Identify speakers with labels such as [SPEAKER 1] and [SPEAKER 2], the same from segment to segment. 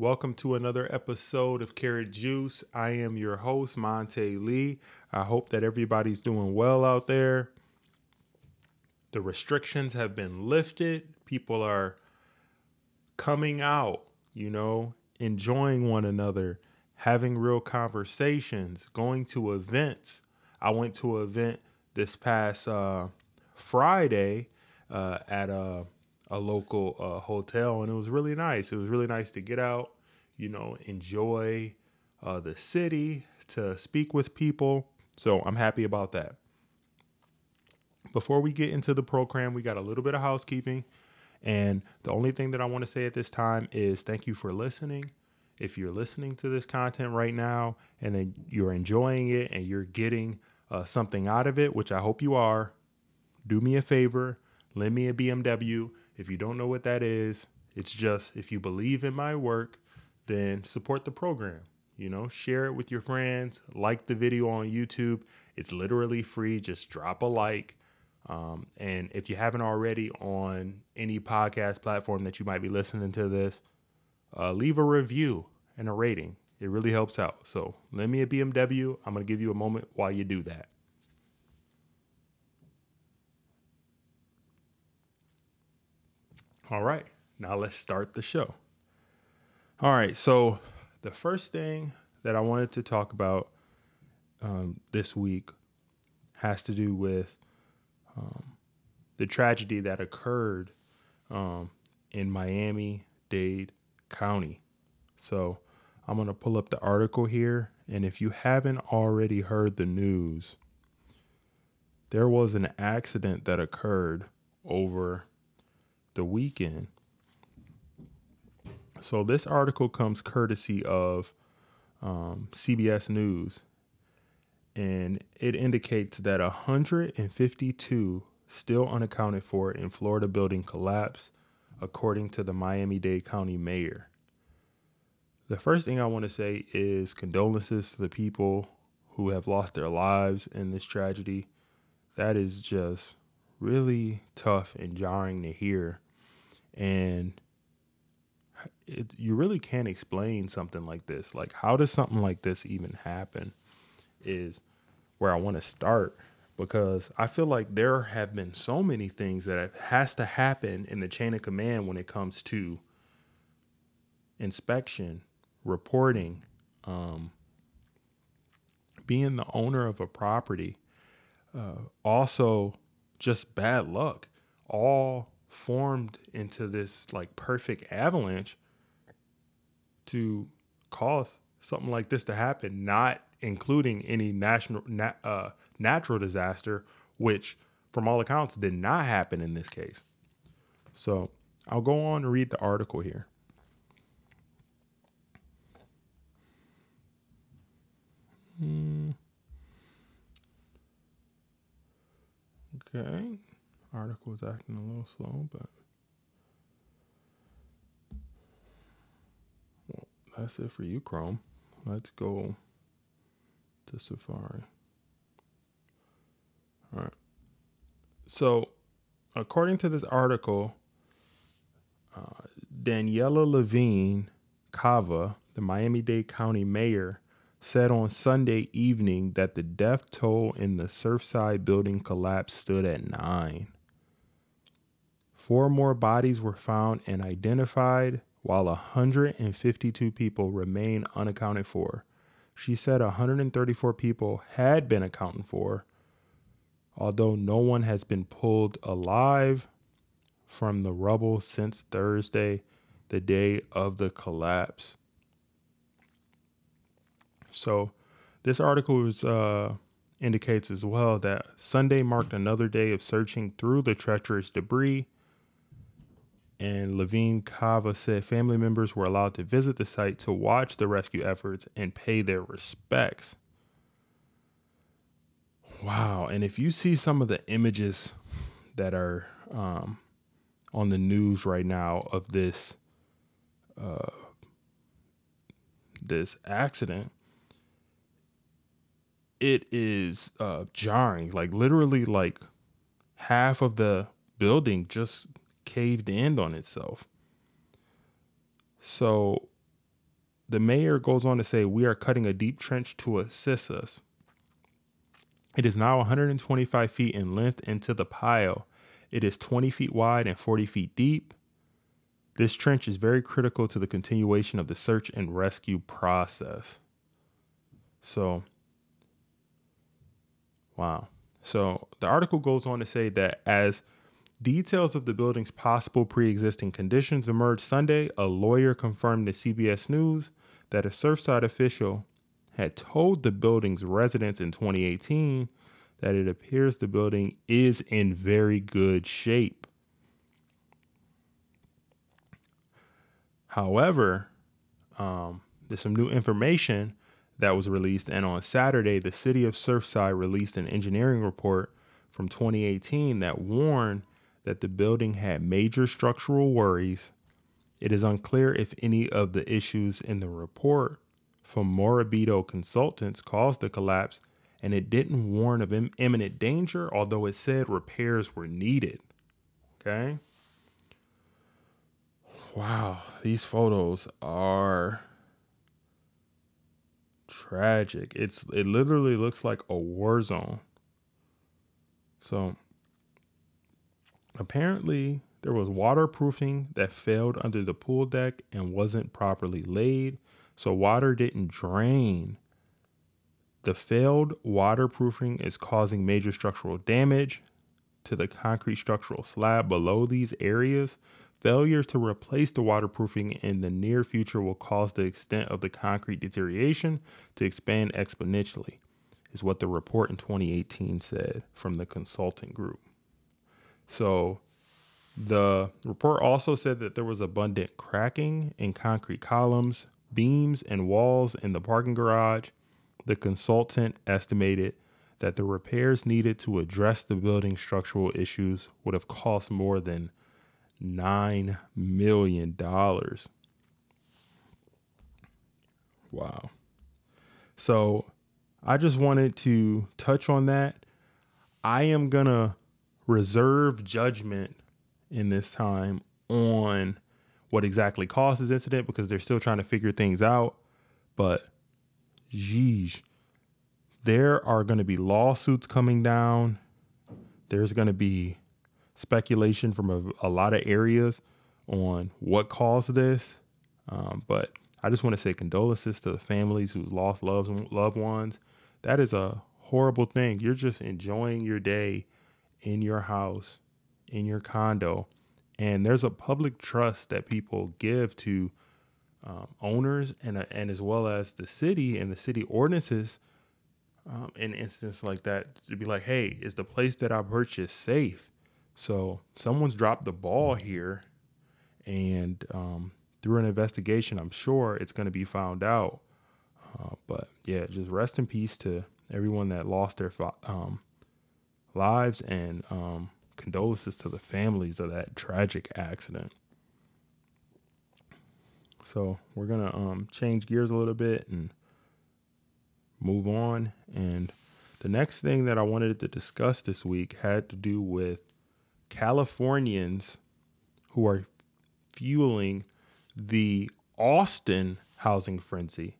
[SPEAKER 1] Welcome. To another episode of Carrot Juice. I am your host, Monte Lee. I hope that everybody's doing well out there. The restrictions have been lifted. People are coming out, you know, enjoying one another, having real conversations, going to events. I went to an event this past uh, Friday uh, at a a local uh, hotel, and it was really nice. It was really nice to get out, you know, enjoy uh, the city, to speak with people. So I'm happy about that. Before we get into the program, we got a little bit of housekeeping. And the only thing that I want to say at this time is thank you for listening. If you're listening to this content right now and then you're enjoying it and you're getting uh, something out of it, which I hope you are, do me a favor, lend me a BMW if you don't know what that is, it's just if you believe in my work, then support the program. You know, share it with your friends, like the video on YouTube. It's literally free. Just drop a like. Um, and if you haven't already on any podcast platform that you might be listening to this, uh, leave a review and a rating. It really helps out. So lend me a BMW. I'm going to give you a moment while you do that. All right, now let's start the show. All right, so the first thing that I wanted to talk about um, this week has to do with um, the tragedy that occurred um, in Miami Dade County. So I'm going to pull up the article here. And if you haven't already heard the news, there was an accident that occurred over the weekend. So this article comes courtesy of um, CBS News, and it indicates that 152 still unaccounted for in Florida building collapse, according to the Miami-Dade County mayor. The first thing I want to say is condolences to the people who have lost their lives in this tragedy. That is just really tough and jarring to hear. And it, you really can't explain something like this. Like, how does something like this even happen? Is where I want to start because I feel like there have been so many things that has to happen in the chain of command when it comes to inspection, reporting, um, being the owner of a property, uh, also just bad luck, all formed into this like perfect avalanche to cause something like this to happen, not including any national na- uh, natural disaster, which from all accounts did not happen in this case. So I'll go on and read the article here. Hmm. Okay. Article is acting a little slow, but that's it for you, Chrome. Let's go to Safari. All right. So, according to this article, uh, Daniella Levine Cava, the Miami Dade County mayor, said on Sunday evening that the death toll in the Surfside building collapse stood at nine. Four more bodies were found and identified, while 152 people remain unaccounted for. She said 134 people had been accounted for, although no one has been pulled alive from the rubble since Thursday, the day of the collapse. So, this article is, uh, indicates as well that Sunday marked another day of searching through the treacherous debris. And Levine Cava said family members were allowed to visit the site to watch the rescue efforts and pay their respects. Wow. And if you see some of the images that are um, on the news right now of this uh, this accident, it is uh, jarring. Like literally, like half of the building just caved in on itself. So the mayor goes on to say, We are cutting a deep trench to assist us. It is now 125 feet in length into the pile. It is 20 feet wide and 40 feet deep. This trench is very critical to the continuation of the search and rescue process. So, wow. So the article goes on to say that as details of the building's possible pre existing conditions emerged Sunday, a lawyer confirmed to CBS News that a Surfside official had told the building's residents in 2018 that it appears the building is in very good shape. However, um, there's some new information that was released, and on Saturday, the city of Surfside released an engineering report from 2018 that warned that the building had major structural worries. It is unclear if any of the issues in the report from Morabito Consultants caused the collapse, and it didn't warn of Im- imminent danger, although it said repairs were needed. Okay. Wow, these photos are tragic. It's it literally looks like a war zone. So apparently there was waterproofing that failed under the pool deck and wasn't properly laid so water didn't drain. The failed waterproofing is causing major structural damage to the concrete structural slab below these areas. Failure to replace the waterproofing in the near future will cause the extent of the concrete deterioration to expand exponentially, is what the report in 2018 said from the consulting group. So the report also said that there was abundant cracking in concrete columns, beams and walls in the parking garage, the consultant estimated that the repairs needed to address the building structural issues would have cost more than $9 million. Wow. So I just wanted to touch on that. I am going to reserve judgment in this time on what exactly caused this incident because they're still trying to figure things out. But, geez, there are going to be lawsuits coming down. There's going to be speculation from a, a, lot of areas on what caused this. Um, but I just want to say condolences to the families who lost loved, loved ones. That is a horrible thing. You're just enjoying your day in your house, in your condo, and there's a public trust that people give to um, owners and uh, and as well as the city and the city ordinances um, in instances like that to be like, hey, is the place that I purchased safe? So someone's dropped the ball here, and um, through an investigation, I'm sure it's going to be found out. Uh, but yeah, just rest in peace to everyone that lost their um, lives and um, condolences to the families of that tragic accident. So we're gonna um, change gears a little bit and move on. And the next thing that I wanted to discuss this week had to do with Californians who are fueling the Austin housing frenzy.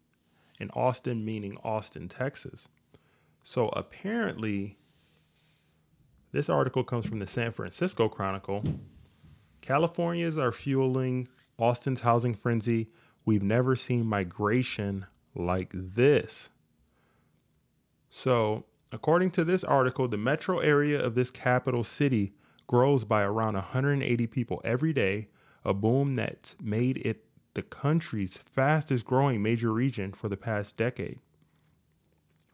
[SPEAKER 1] In Austin, meaning Austin, Texas. So apparently, this article comes from the San Francisco Chronicle. Californians are fueling Austin's housing frenzy. We've never seen migration like this. So, according to this article, the metro area of this capital city grows by around 180 people every day, a boom that's made it the country's fastest growing major region for the past decade.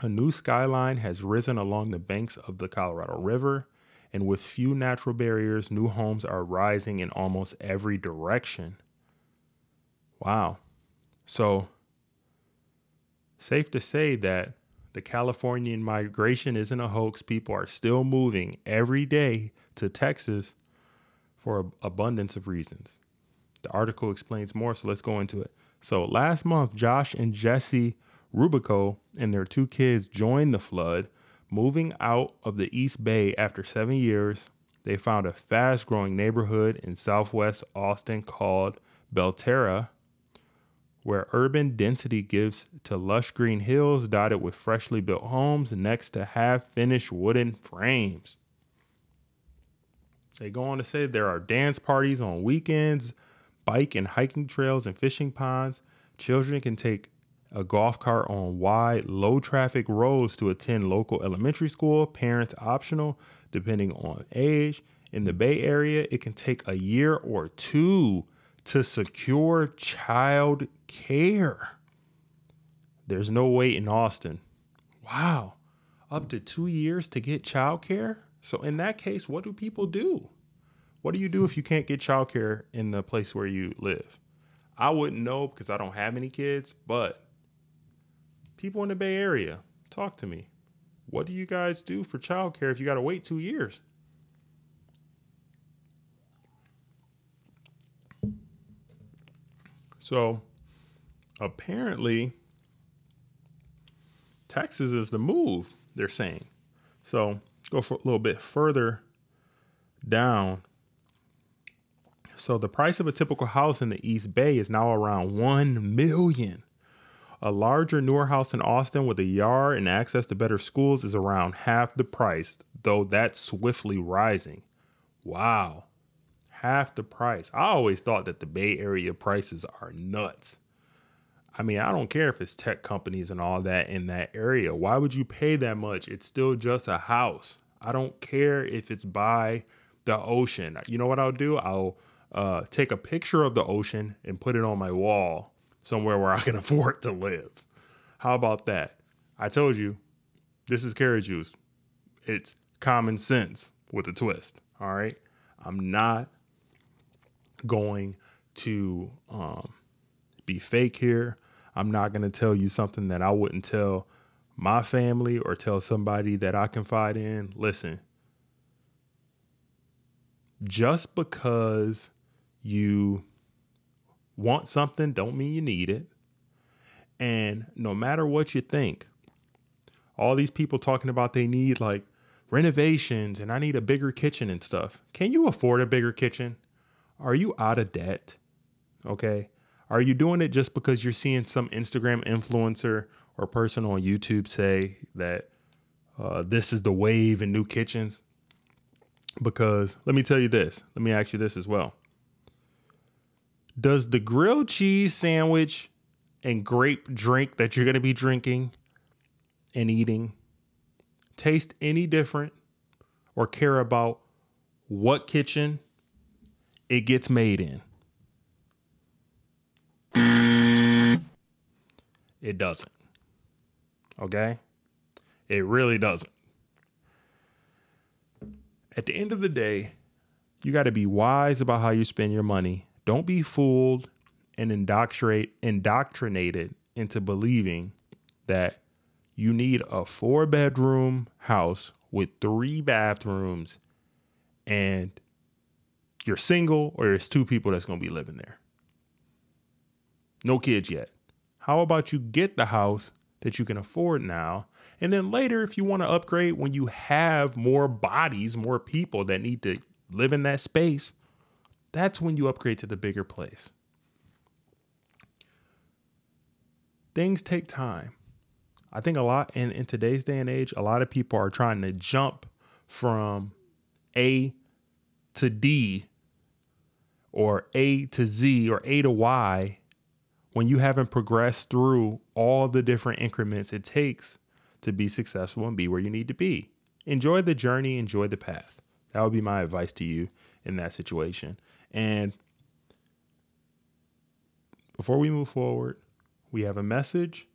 [SPEAKER 1] A new skyline has risen along the banks of the Colorado River, and with few natural barriers, new homes are rising in almost every direction. Wow. So, safe to say that the Californian migration isn't a hoax. People are still moving every day to Texas for an abundance of reasons. The article explains more, so let's go into it. So, last month, Josh and Jesse Rubico and their two kids joined the flood, moving out of the East Bay after seven years. They found a fast growing neighborhood in southwest Austin called Belterra. where urban density gives to lush green hills dotted with freshly built homes next to half finished wooden frames. They go on to say there are dance parties on weekends, bike and hiking trails and fishing ponds. Children can take a golf cart on wide, low traffic roads to attend local elementary school, parents optional, depending on age. In the Bay Area, it can take a year or two to secure child care. There's no wait in Austin. Wow, up to two years to get child care? So, in that case, what do people do? What do you do if you can't get child care in the place where you live? I wouldn't know because I don't have any kids, but people in the Bay Area, talk to me. What do you guys do for childcare if you got to wait two years? So apparently, Texas is the move, they're saying. So go for a little bit further down. So the price of a typical house in the East Bay is now around 1 million. A larger, newer house in Austin with a yard and access to better schools is around half the price, though that's swiftly rising. Wow. Half the price. I always thought that the Bay Area prices are nuts. I mean, I don't care if it's tech companies and all that in that area. Why would you pay that much? It's still just a house. I don't care if it's by the ocean. You know what I'll do? I'll uh, take a picture of the ocean and put it on my wall somewhere where I can afford to live. How about that? I told you, this is carrot juice. It's common sense with a twist. All right. I'm not going to um, be fake here. I'm not going to tell you something that I wouldn't tell my family or tell somebody that I confide in. Listen, just because you want something don't mean you need it. And no matter what you think, all these people talking about they need like renovations and I need a bigger kitchen and stuff. Can you afford a bigger kitchen? Are you out of debt? Okay. Are you doing it just because you're seeing some Instagram influencer or person on YouTube say that uh, this is the wave in new kitchens? Because let me tell you this, let me ask you this as well. Does the grilled cheese sandwich and grape drink that you're going to be drinking and eating taste any different or care about what kitchen it gets made in? It doesn't. Okay? It really doesn't. At the end of the day, you got to be wise about how you spend your money don't be fooled and indoctrinate, indoctrinated into believing that you need a four bedroom house with three bathrooms and you're single or there's two people that's going to be living there. No kids yet. How about you get the house that you can afford now? And then later, if you want to upgrade when you have more bodies, more people that need to live in that space, that's when you upgrade to the bigger place. Things take time. I think a lot in, in today's day and age, a lot of people are trying to jump from A to D or A to Z or A to Y when you haven't progressed through all the different increments it takes to be successful and be where you need to be. Enjoy the journey, enjoy the path. That would be my advice to you in that situation. And before we move forward, we have a message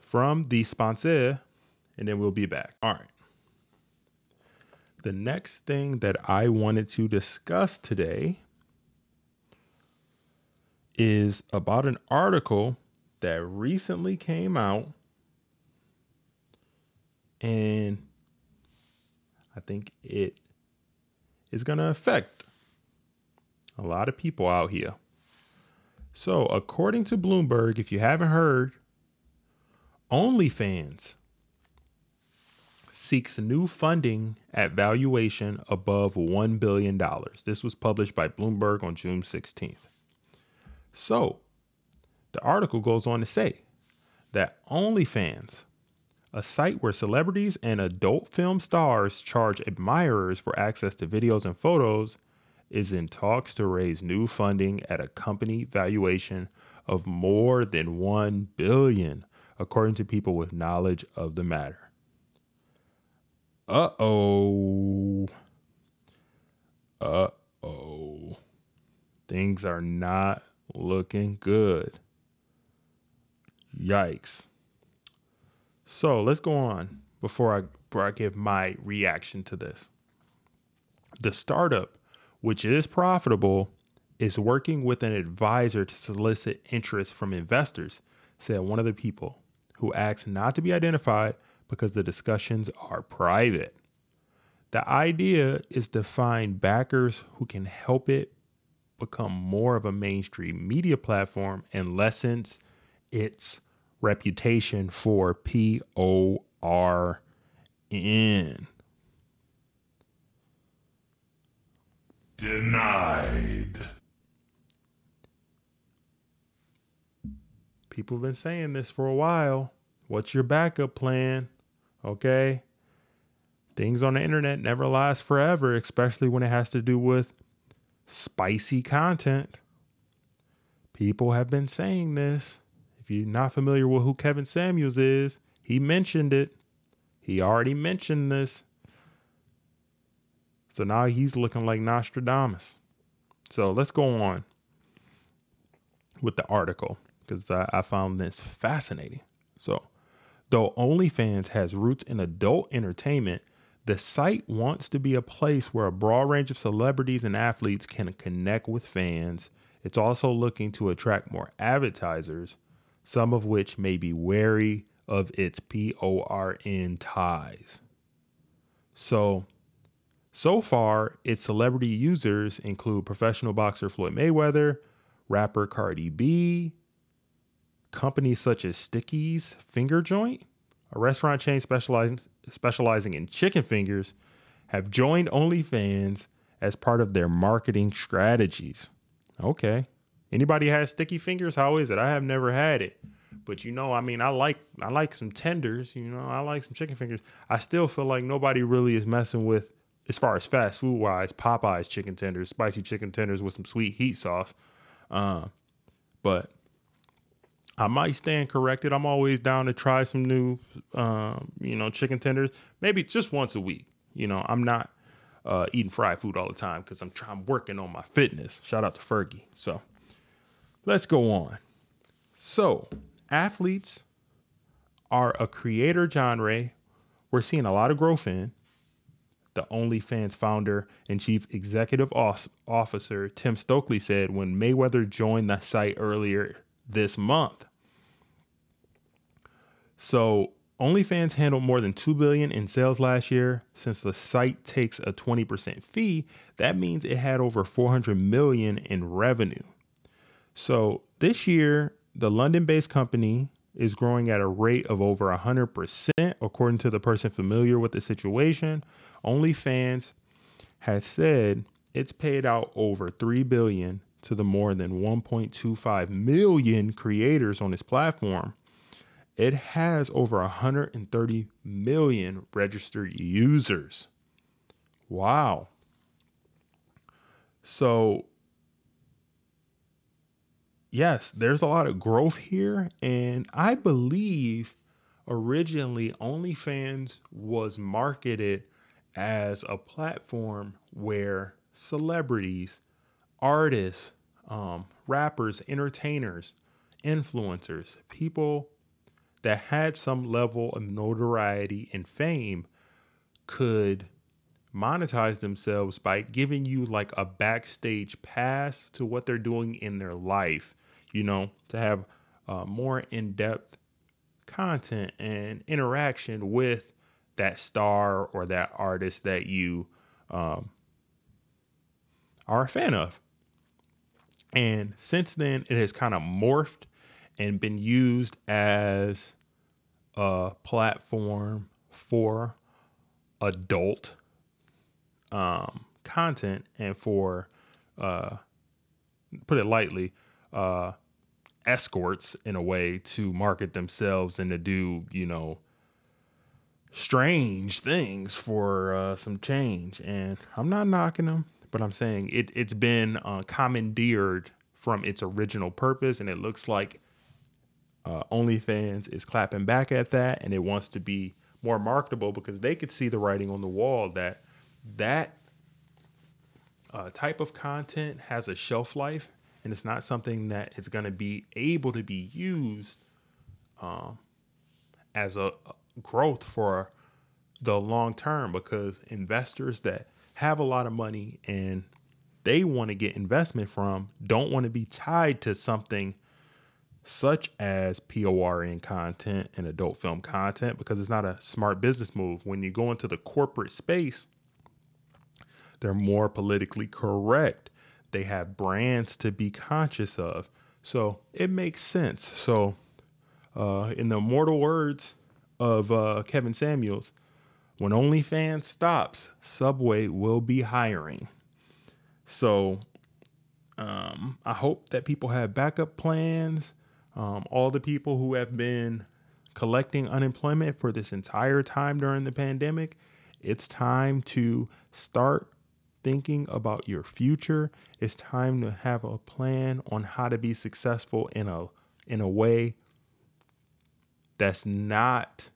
[SPEAKER 1] from the sponsor, and then we'll be back. All right. The next thing that I wanted to discuss today is about an article that recently came out. And I think it is going to affect a lot of people out here. So, according to Bloomberg, if you haven't heard, OnlyFans seeks new funding at valuation above $1 billion. This was published by Bloomberg on June 16th. So, The article goes on to say that OnlyFans, a site where celebrities and adult film stars charge admirers for access to videos and photos, is in talks to raise new funding at a company valuation of more than 1 billion according to people with knowledge of the matter. Uh-oh. Uh-oh. Things are not looking good. Yikes. So let's go on before I before I give my reaction to this. The startup, which is profitable, is working with an advisor to solicit interest from investors, said one of the people who asked not to be identified because the discussions are private. The idea is to find backers who can help it become more of a mainstream media platform and lessens its reputation for P O R N.
[SPEAKER 2] Denied.
[SPEAKER 1] People have been saying this for a while. What's your backup plan? Okay. Things on the internet never last forever, especially when it has to do with spicy content. People have been saying this. If you're not familiar with who Kevin Samuels is, he mentioned it. He already mentioned this. So now he's looking like Nostradamus. So let's go on with the article because I, I found this fascinating. So, though OnlyFans has roots in adult entertainment, the site wants to be a place where a broad range of celebrities and athletes can connect with fans. It's also looking to attract more advertisers, some of which may be wary of its PORN ties. So, so far, its celebrity users include professional boxer Floyd Mayweather, rapper Cardi B, companies such as Sticky's Finger Joint, a restaurant chain specializing, specializing in chicken fingers, have joined OnlyFans as part of their marketing strategies. Okay. Anybody has sticky fingers? How is it? I have never had it. But you know, I mean, I like I like some tenders, you know, I like some chicken fingers. I still feel like nobody really is messing with as far as fast food wise, Popeyes chicken tenders, spicy chicken tenders with some sweet heat sauce. Uh, but I might stand corrected. I'm always down to try some new, um, you know, chicken tenders. Maybe just once a week. You know, I'm not uh, eating fried food all the time because I'm trying working on my fitness. Shout out to Fergie. So let's go on. So athletes are a creator genre we're seeing a lot of growth in. The OnlyFans founder and chief executive officer Tim Stokely said when Mayweather joined the site earlier this month. So OnlyFans handled more than 2 billion in sales last year. Since the site takes a 20% fee, that means it had over 400 million in revenue. So this year, the London-based company is growing at a rate of over 100% according to the person familiar with the situation. OnlyFans has said it's paid out over 3 billion to the more than 1.25 million creators on its platform. It has over 130 million registered users. Wow. So, yes, there's a lot of growth here. And I believe originally OnlyFans was marketed as a platform where celebrities, artists, um, rappers, entertainers, influencers, people that had some level of notoriety and fame could monetize themselves by giving you like a backstage pass to what they're doing in their life, you know, to have uh, more in depth content and interaction with that star or that artist that you um, are a fan of. And since then, it has kind of morphed and been used as a platform for adult um, content and for, uh, put it lightly, uh, escorts in a way to market themselves and to do, you know, strange things for uh, some change. And I'm not knocking them, but I'm saying it, it's been uh, commandeered from its original purpose. And it looks like uh, OnlyFans is clapping back at that and it wants to be more marketable because they could see the writing on the wall that that uh, type of content has a shelf life and it's not something that is going to be able to be used um, as a, growth for the long term because investors that have a lot of money and they want to get investment from don't want to be tied to something such as PORN content and adult film content because it's not a smart business move. When you go into the corporate space, they're more politically correct they have brands to be conscious of. So it makes sense. So, uh, in the immortal words of uh, Kevin Samuels, when OnlyFans stops, Subway will be hiring. So, um, I hope that people have backup plans. Um, all the people who have been collecting unemployment for this entire time during the pandemic, it's time to start thinking about your future. It's time to have a plan on how to be successful in a in a way that's not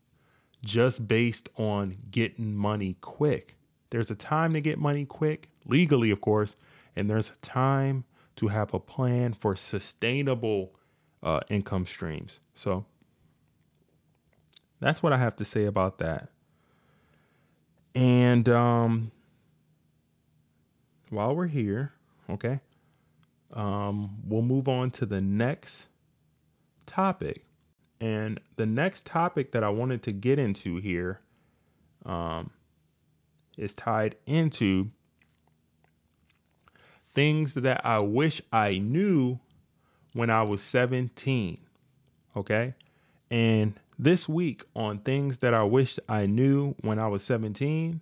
[SPEAKER 1] just based on getting money quick. There's a time to get money quick, legally of course, and there's a time to have a plan for sustainable uh, income streams. So that's what I have to say about that. And um, while we're here, okay, um, we'll move on to the next topic. And the next topic that I wanted to get into here um, is tied into things that I wish I knew when I was 17. Okay. And this week on things that I wish I knew when I was 17,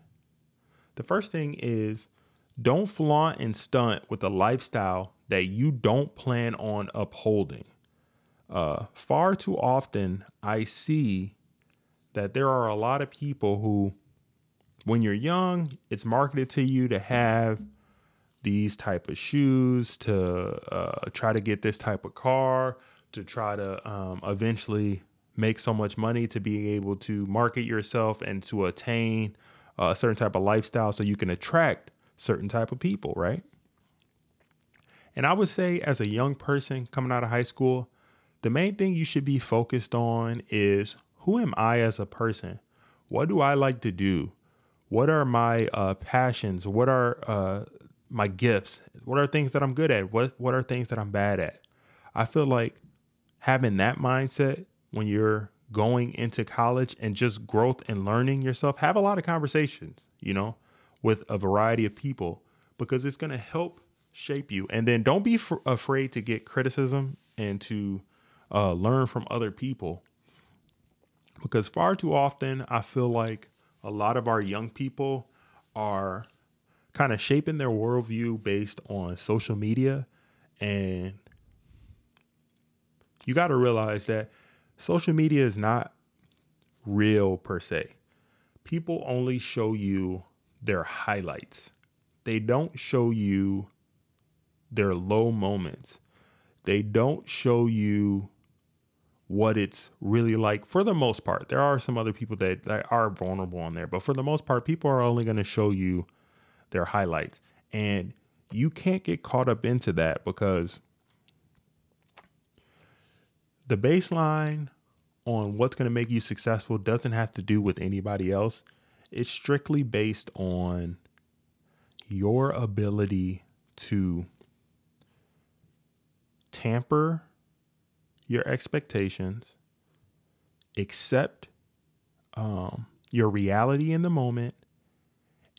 [SPEAKER 1] the first thing is don't flaunt and stunt with a lifestyle that you don't plan on upholding. Uh, far too often, I see that there are a lot of people who, when you're young, it's marketed to you to have these type of shoes, to uh, try to get this type of car, to try to um, eventually make so much money to be able to market yourself and to attain a certain type of lifestyle so you can attract certain type of people, right? And I would say as a young person coming out of high school, the main thing you should be focused on is who am I as a person? What do I like to do? What are my uh, passions? What are uh, my gifts? What are things that I'm good at? What what are things that I'm bad at? I feel like having that mindset when you're going into college and just growth and learning yourself, have a lot of conversations, you know, with a variety of people because it's going to help shape you. And then don't be f- afraid to get criticism and to uh, learn from other people because far too often I feel like a lot of our young people are kind of shaping their worldview based on social media. And you got to realize that social media is not real per se. People only show you their highlights. They don't show you their low moments. They don't show you what it's really like for the most part. There are some other people that, that are vulnerable on there, but for the most part, people are only going to show you their highlights. And you can't get caught up into that because the baseline on what's going to make you successful doesn't have to do with anybody else. It's strictly based on your ability to tamper your expectations, accept um, your reality in the moment,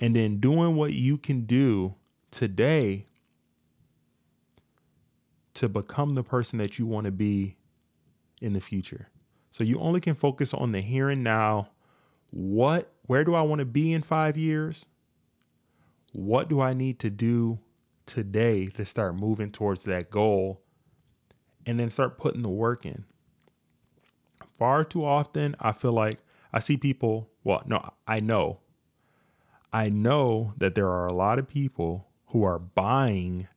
[SPEAKER 1] and then doing what you can do today to become the person that you want to be in the future. So you only can focus on the here and now. What, where do I want to be in five years? What do I need to do today to start moving towards that goal? and then start putting the work in. Far too often, I feel like I see people, well, no, I know. I know that there are a lot of people who are buying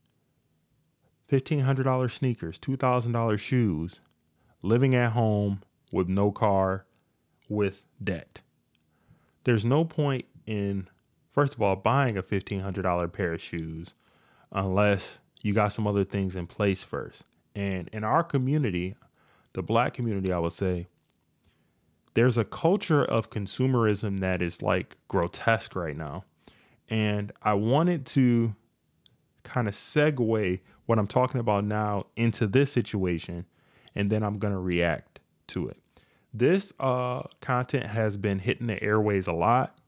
[SPEAKER 1] $1,500 sneakers, $2,000 shoes, living at home with no car, with debt. There's no point in, first of all, buying a $1,500 pair of shoes unless you got some other things in place first. And in our community, the black community, I would say, there's a culture of consumerism that is like grotesque right now. And I wanted to kind of segue what I'm talking about now into this situation, and then I'm going to react to it. This uh, content has been hitting the airways a lot.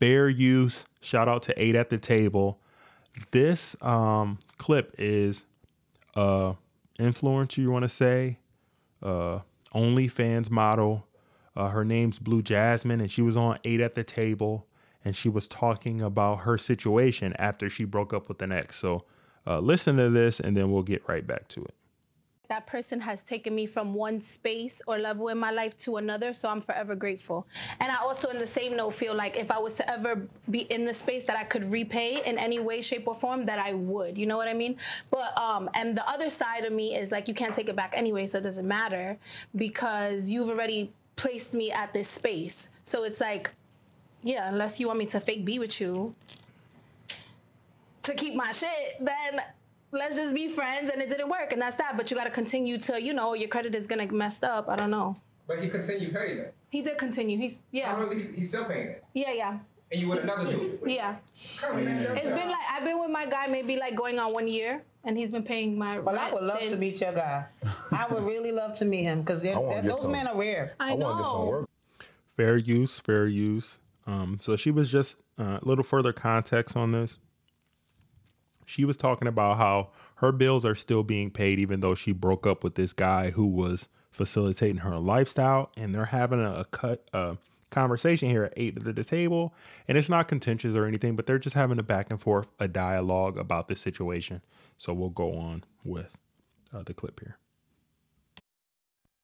[SPEAKER 1] Fair use. Shout out to Eight at the Table. This um, clip is uh, influencer, you want to say, uh, OnlyFans model. Uh, her name's Blue Jasmine, and she was on Eight at the Table, and she was talking about her situation after she broke up with an ex. So uh, listen to this, and then we'll get right back to it
[SPEAKER 2] that person has taken me from one space or level in my life to another so i'm forever grateful. And i also in the same note feel like if i was to ever be in the space that i could repay in any way shape or form that i would you know what i mean? But um and the other side of me is like you can't take it back anyway so it doesn't matter because you've already placed me at this space. So it's like yeah unless you want me to fake be with you to keep my shit then let's just be friends and it didn't work and that's that but you got to continue to you know your credit is gonna get messed up i don't know.
[SPEAKER 3] But he continued paying it.
[SPEAKER 2] He did continue he's yeah.
[SPEAKER 3] How long he, he's still paying it?
[SPEAKER 2] Yeah yeah.
[SPEAKER 3] And you with another dude?
[SPEAKER 2] Yeah. Come on, it's been like i've been with my guy maybe like going on one year and he's been paying my
[SPEAKER 4] well i would love since. to meet your guy. I would really love to meet him because those some, men are rare.
[SPEAKER 2] I, I know.
[SPEAKER 1] fair use fair use. Um, so she was just uh, a uh, little further context on this she was talking about how her bills are still being paid even though she broke up with this guy who was facilitating her lifestyle and they're having a, a cut uh, conversation here at eight at the table and it's not contentious or anything but they're just having a back and forth a dialogue about this situation. So we'll go on with uh, the clip here.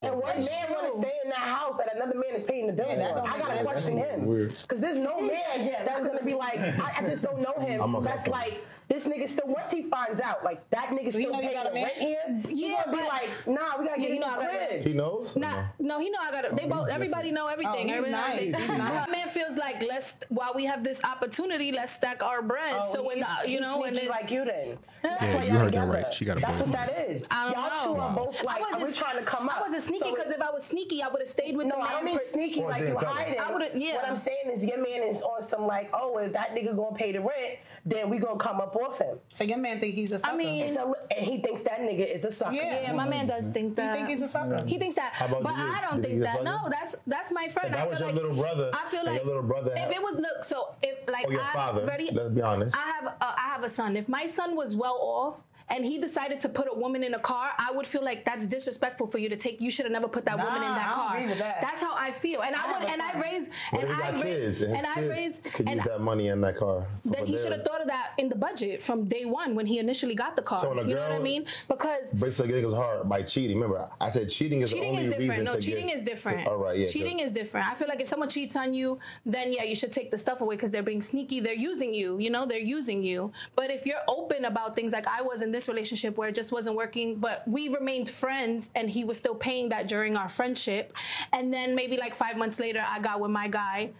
[SPEAKER 5] And one man want to stay in that house that another man is paying the bill yeah, for. I gotta question him. because there's no man that's gonna be like, I, I just don't know him. That's like this nigga still once he finds out, like that nigga still paying the rent here. Yeah, he gonna be like, nah, we gotta get you know, I
[SPEAKER 6] crib. He knows.
[SPEAKER 2] Nah, no, he know I gotta. Oh, they both. Everybody know everything. Oh, he's
[SPEAKER 4] everybody nice. He's nice.
[SPEAKER 2] Man feels like let's while we have this opportunity, let's stack our bread. Oh, so when the, you know when it's
[SPEAKER 5] like you then.
[SPEAKER 1] yeah, you heard that right. She got a.
[SPEAKER 5] That's what that is.
[SPEAKER 2] I don't
[SPEAKER 5] Y'all know. two are both like, are we trying to come up?
[SPEAKER 2] I wasn't sneaky because if I was sneaky, I would have stayed with.
[SPEAKER 5] No,
[SPEAKER 2] I
[SPEAKER 5] don't mean sneaky like you hiding. I would have. Yeah. What I'm saying is, your man is on some like, oh, if that nigga gonna pay the rent, then we gonna come up off him.
[SPEAKER 4] So your man think he's a sucker. I
[SPEAKER 5] mean, a, and he thinks that nigga is a sucker.
[SPEAKER 2] Yeah, yeah my man does think that.
[SPEAKER 4] He think he's a sucker.
[SPEAKER 2] He thinks that, but I don't think that. No, that's that's my friend.
[SPEAKER 6] If that
[SPEAKER 2] I
[SPEAKER 6] was
[SPEAKER 2] your
[SPEAKER 6] like, little brother.
[SPEAKER 2] I feel like
[SPEAKER 6] your little brother.
[SPEAKER 2] If it was look, so if like
[SPEAKER 6] or your
[SPEAKER 2] I,
[SPEAKER 6] father. Ready, let's be honest.
[SPEAKER 2] I have uh, I have a son. If my son was well off and he decided to put a woman in a car, I would feel like that's disrespectful for you to take. You should have never put that
[SPEAKER 4] nah,
[SPEAKER 2] woman in that
[SPEAKER 4] I
[SPEAKER 2] car.
[SPEAKER 4] Agree with that.
[SPEAKER 2] That's how I feel, and I, I would, and I raised,
[SPEAKER 6] and
[SPEAKER 2] I
[SPEAKER 6] raised, and, I raised, could use that money in that car.
[SPEAKER 2] Then he should have thought of that in the budget from day one when he initially got the car. So you know what I mean? Because
[SPEAKER 6] breaks a nigga's heart by cheating. Remember, I said cheating is
[SPEAKER 2] cheating
[SPEAKER 6] the only
[SPEAKER 2] is different.
[SPEAKER 6] reason.
[SPEAKER 2] No, cheating
[SPEAKER 6] get,
[SPEAKER 2] is different.
[SPEAKER 6] To, all right, yeah.
[SPEAKER 2] Cheating is different. I feel like if someone cheats on you, then yeah, you should take the stuff away because they're being sneaky. They're using you. You know, they're using you. But if you're open about things like I was in this relationship where it just wasn't working, but we remained friends and he was still paying that during our friendship, and then maybe like five months later, I got with my guy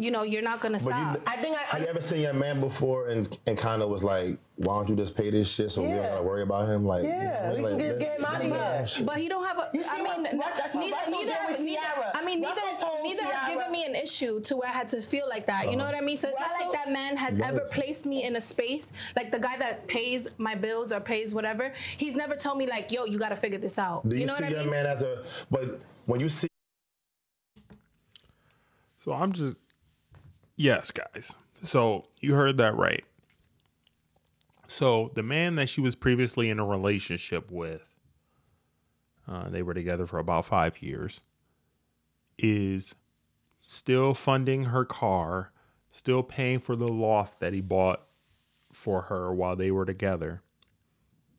[SPEAKER 2] you know, you're not gonna stop.
[SPEAKER 5] You, I think I,
[SPEAKER 6] have you ever seen a man before and and kind of was like, why don't you just pay this shit so yeah. we don't gotta worry about him? Like,
[SPEAKER 5] yeah, we
[SPEAKER 6] like,
[SPEAKER 5] can just get him out of
[SPEAKER 2] here. But he don't have a.
[SPEAKER 5] You see
[SPEAKER 2] I mean,
[SPEAKER 5] what, that's
[SPEAKER 2] neither, neither, have, neither, I mean, neither, neither have given me an issue to where I had to feel like that. Uh-huh. You know what I mean? So it's Russell, not like that man has ever placed me in a space like the guy that pays my bills or pays whatever. He's never told me like, yo, you gotta figure this out.
[SPEAKER 6] Do you,
[SPEAKER 2] you know
[SPEAKER 6] see
[SPEAKER 2] what I mean?
[SPEAKER 6] man as a? But when you see.
[SPEAKER 1] So I'm just Yes, guys. So you heard that right. So the man that she was previously in a relationship with, uh, they were together for about five years, is still funding her car, still paying for the loft that he bought for her while they were together.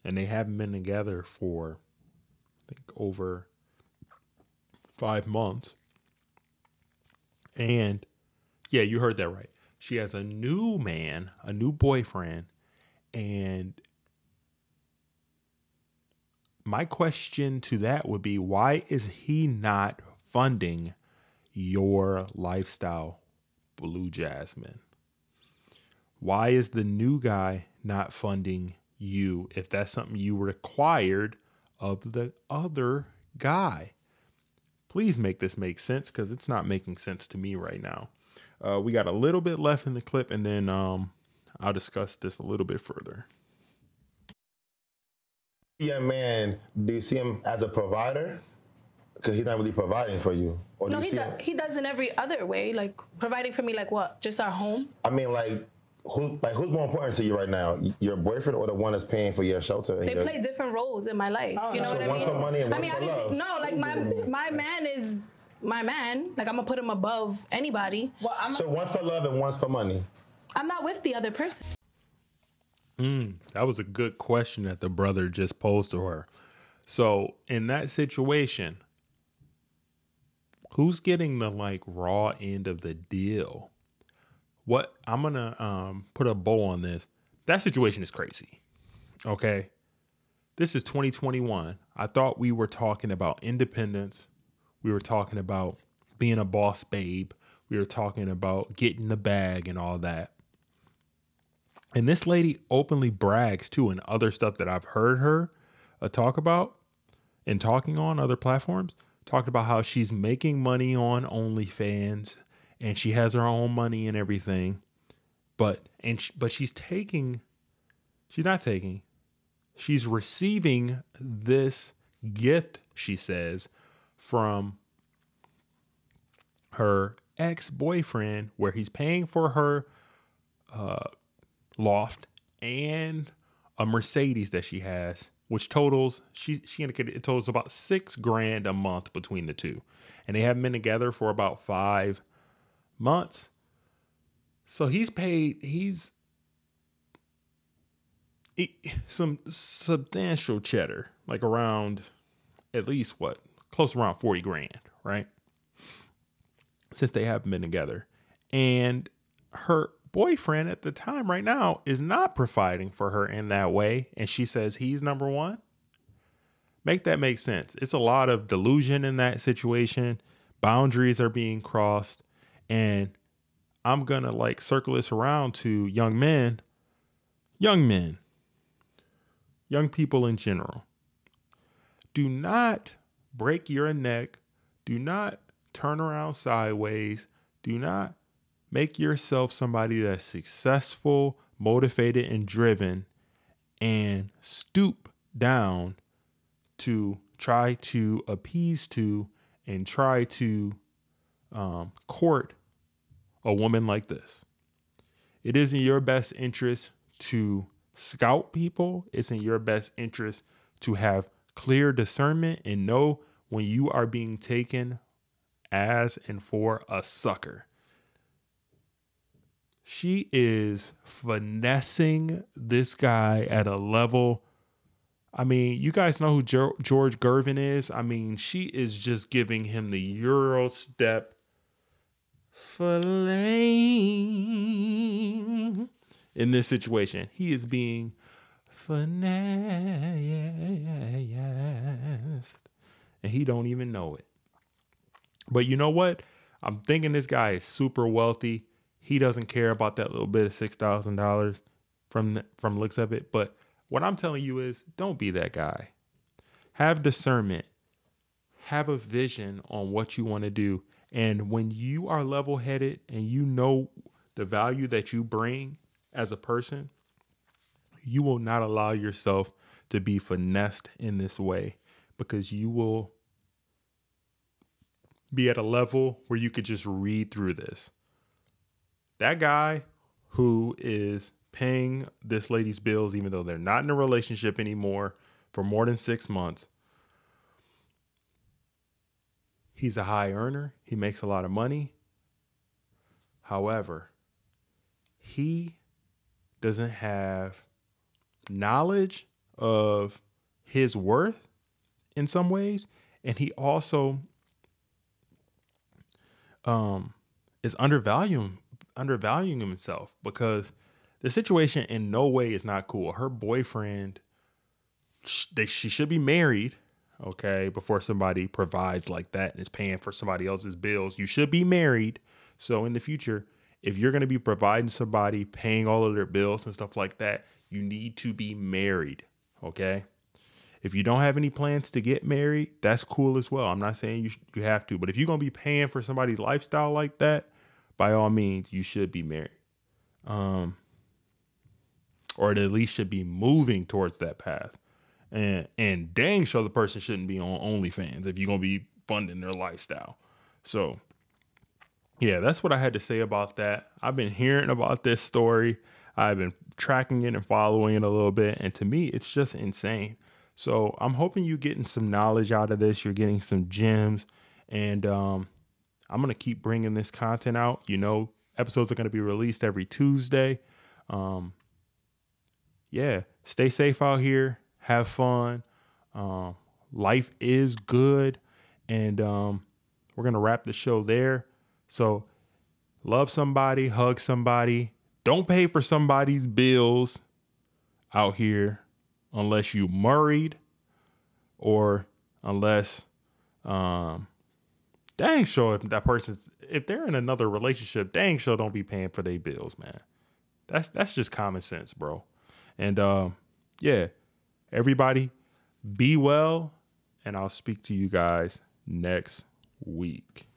[SPEAKER 1] and they haven't been together for I think over five months. And yeah, you heard that right. She has a new man, a new boyfriend, and my question to that would be why is he not funding your lifestyle, Blue Jasmine? Why is the new guy not funding you if that's something you required of the other guy? Please make this make sense because it's not making sense to me right now. Uh, we got a little bit left in the clip, and then um, I'll discuss this a little bit further.
[SPEAKER 6] Yeah, man, do you see him as a provider? Because he's not really providing for you.
[SPEAKER 2] Or no, he, do, he does in every other way. Like providing for me, like what? Just our home?
[SPEAKER 6] I mean, like who like who's more important to you right now? Your boyfriend or the one that's paying for your shelter?
[SPEAKER 2] They
[SPEAKER 6] your...
[SPEAKER 2] play different roles in my life. Oh, you know so what I mean?
[SPEAKER 6] For money and
[SPEAKER 2] I mean, obviously, love. no. Like my my man is my man. Like I'm gonna put him above anybody.
[SPEAKER 6] Well, I'm so one's for love and one's for money.
[SPEAKER 2] I'm not with the other person.
[SPEAKER 1] Mm, that was a good question that the brother just posed to her. So in that situation, who's getting the like raw end of the deal? What I'm gonna um, put a bow on this. That situation is crazy. Okay. This is 2021. I thought we were talking about independence. We were talking about being a boss babe. We were talking about getting the bag and all that. And this lady openly brags too, and other stuff that I've heard her uh, talk about and talking on other platforms. Talked about how she's making money on OnlyFans and she has her own money and everything, but and but she's taking, she's not taking, she's receiving this gift. She says from her ex boyfriend, where he's paying for her uh, loft and a Mercedes that she has, which totals she she indicated it totals about six grand a month between the two, and they haven't been together for about five months. So he's paid. He's he, some substantial cheddar, like around at least what close around forty grand, right? Since they haven't been together, and her boyfriend at the time right now is not providing for her in that way and she says he's number 1 make that make sense. It's a lot of delusion in that situation. Boundaries are being crossed and i'm going to like circle this around to young men. Young men. Young people in general. Do not break your neck do not turn around sideways do not Make yourself somebody that's successful, motivated, and driven, and stoop down to try to appease to and try to um, court a woman like this. It is in your best interest to scout people. It's in your best interest to have clear discernment and know when you are being taken as and for a sucker. She is finessing this guy at a level. I mean, you guys know who George Gervin is. I mean, she is just giving him the Euro step fillet in this situation. He is being finessed, and he don't even know it. But you know what? I'm thinking this guy is super wealthy. He doesn't care about that little bit of six thousand dollars from the, from looks of it. But what I'm telling you is, don't be that guy. Have discernment. Have a vision on what you want to do. And when you are level headed and you know the value that you bring as a person, you will not allow yourself to be finessed in this way because you will be at a level where you could just read through this that guy who is paying this lady's bills, even though they're not in a relationship anymore for more than six months, he's a high earner. He makes a lot of money. However, he doesn't have knowledge of his worth in some ways, and he also um is undervaluing undervaluing himself because the situation in no way is not cool. Her boyfriend, they, she should be married, okay, before somebody provides like that and is paying for somebody else's bills. You should be married. So in the future, if you're going to be providing somebody, paying all of their bills and stuff like that, you need to be married, okay? If you don't have any plans to get married, that's cool as well. I'm not saying you you have to, but if you're to be paying for somebody's lifestyle like that, by all means, you should be married. Um or at least should be moving towards that path. And and dang sure the person shouldn't be on OnlyFans if you're gonna be funding their lifestyle. So yeah, that's what I had to say about that. I've been hearing about this story. I've been tracking it and following it a little bit. And to me, it's just insane. So I'm hoping you're getting some knowledge out of this. You're getting some gems. And um, I'm going to keep bringing this content out. You know, episodes are going to be released every Tuesday. Um, yeah, stay safe out here. Have fun. Um, life is good. And um, we're going to wrap the show there. So love somebody, hug somebody. Don't pay for somebody's bills out here unless you married or unless um dang sure if that person's if they're in another relationship, dang sure don't be paying for their bills, man. That's that's just common sense, bro. And um, yeah, everybody be well, and I'll speak to you guys next week.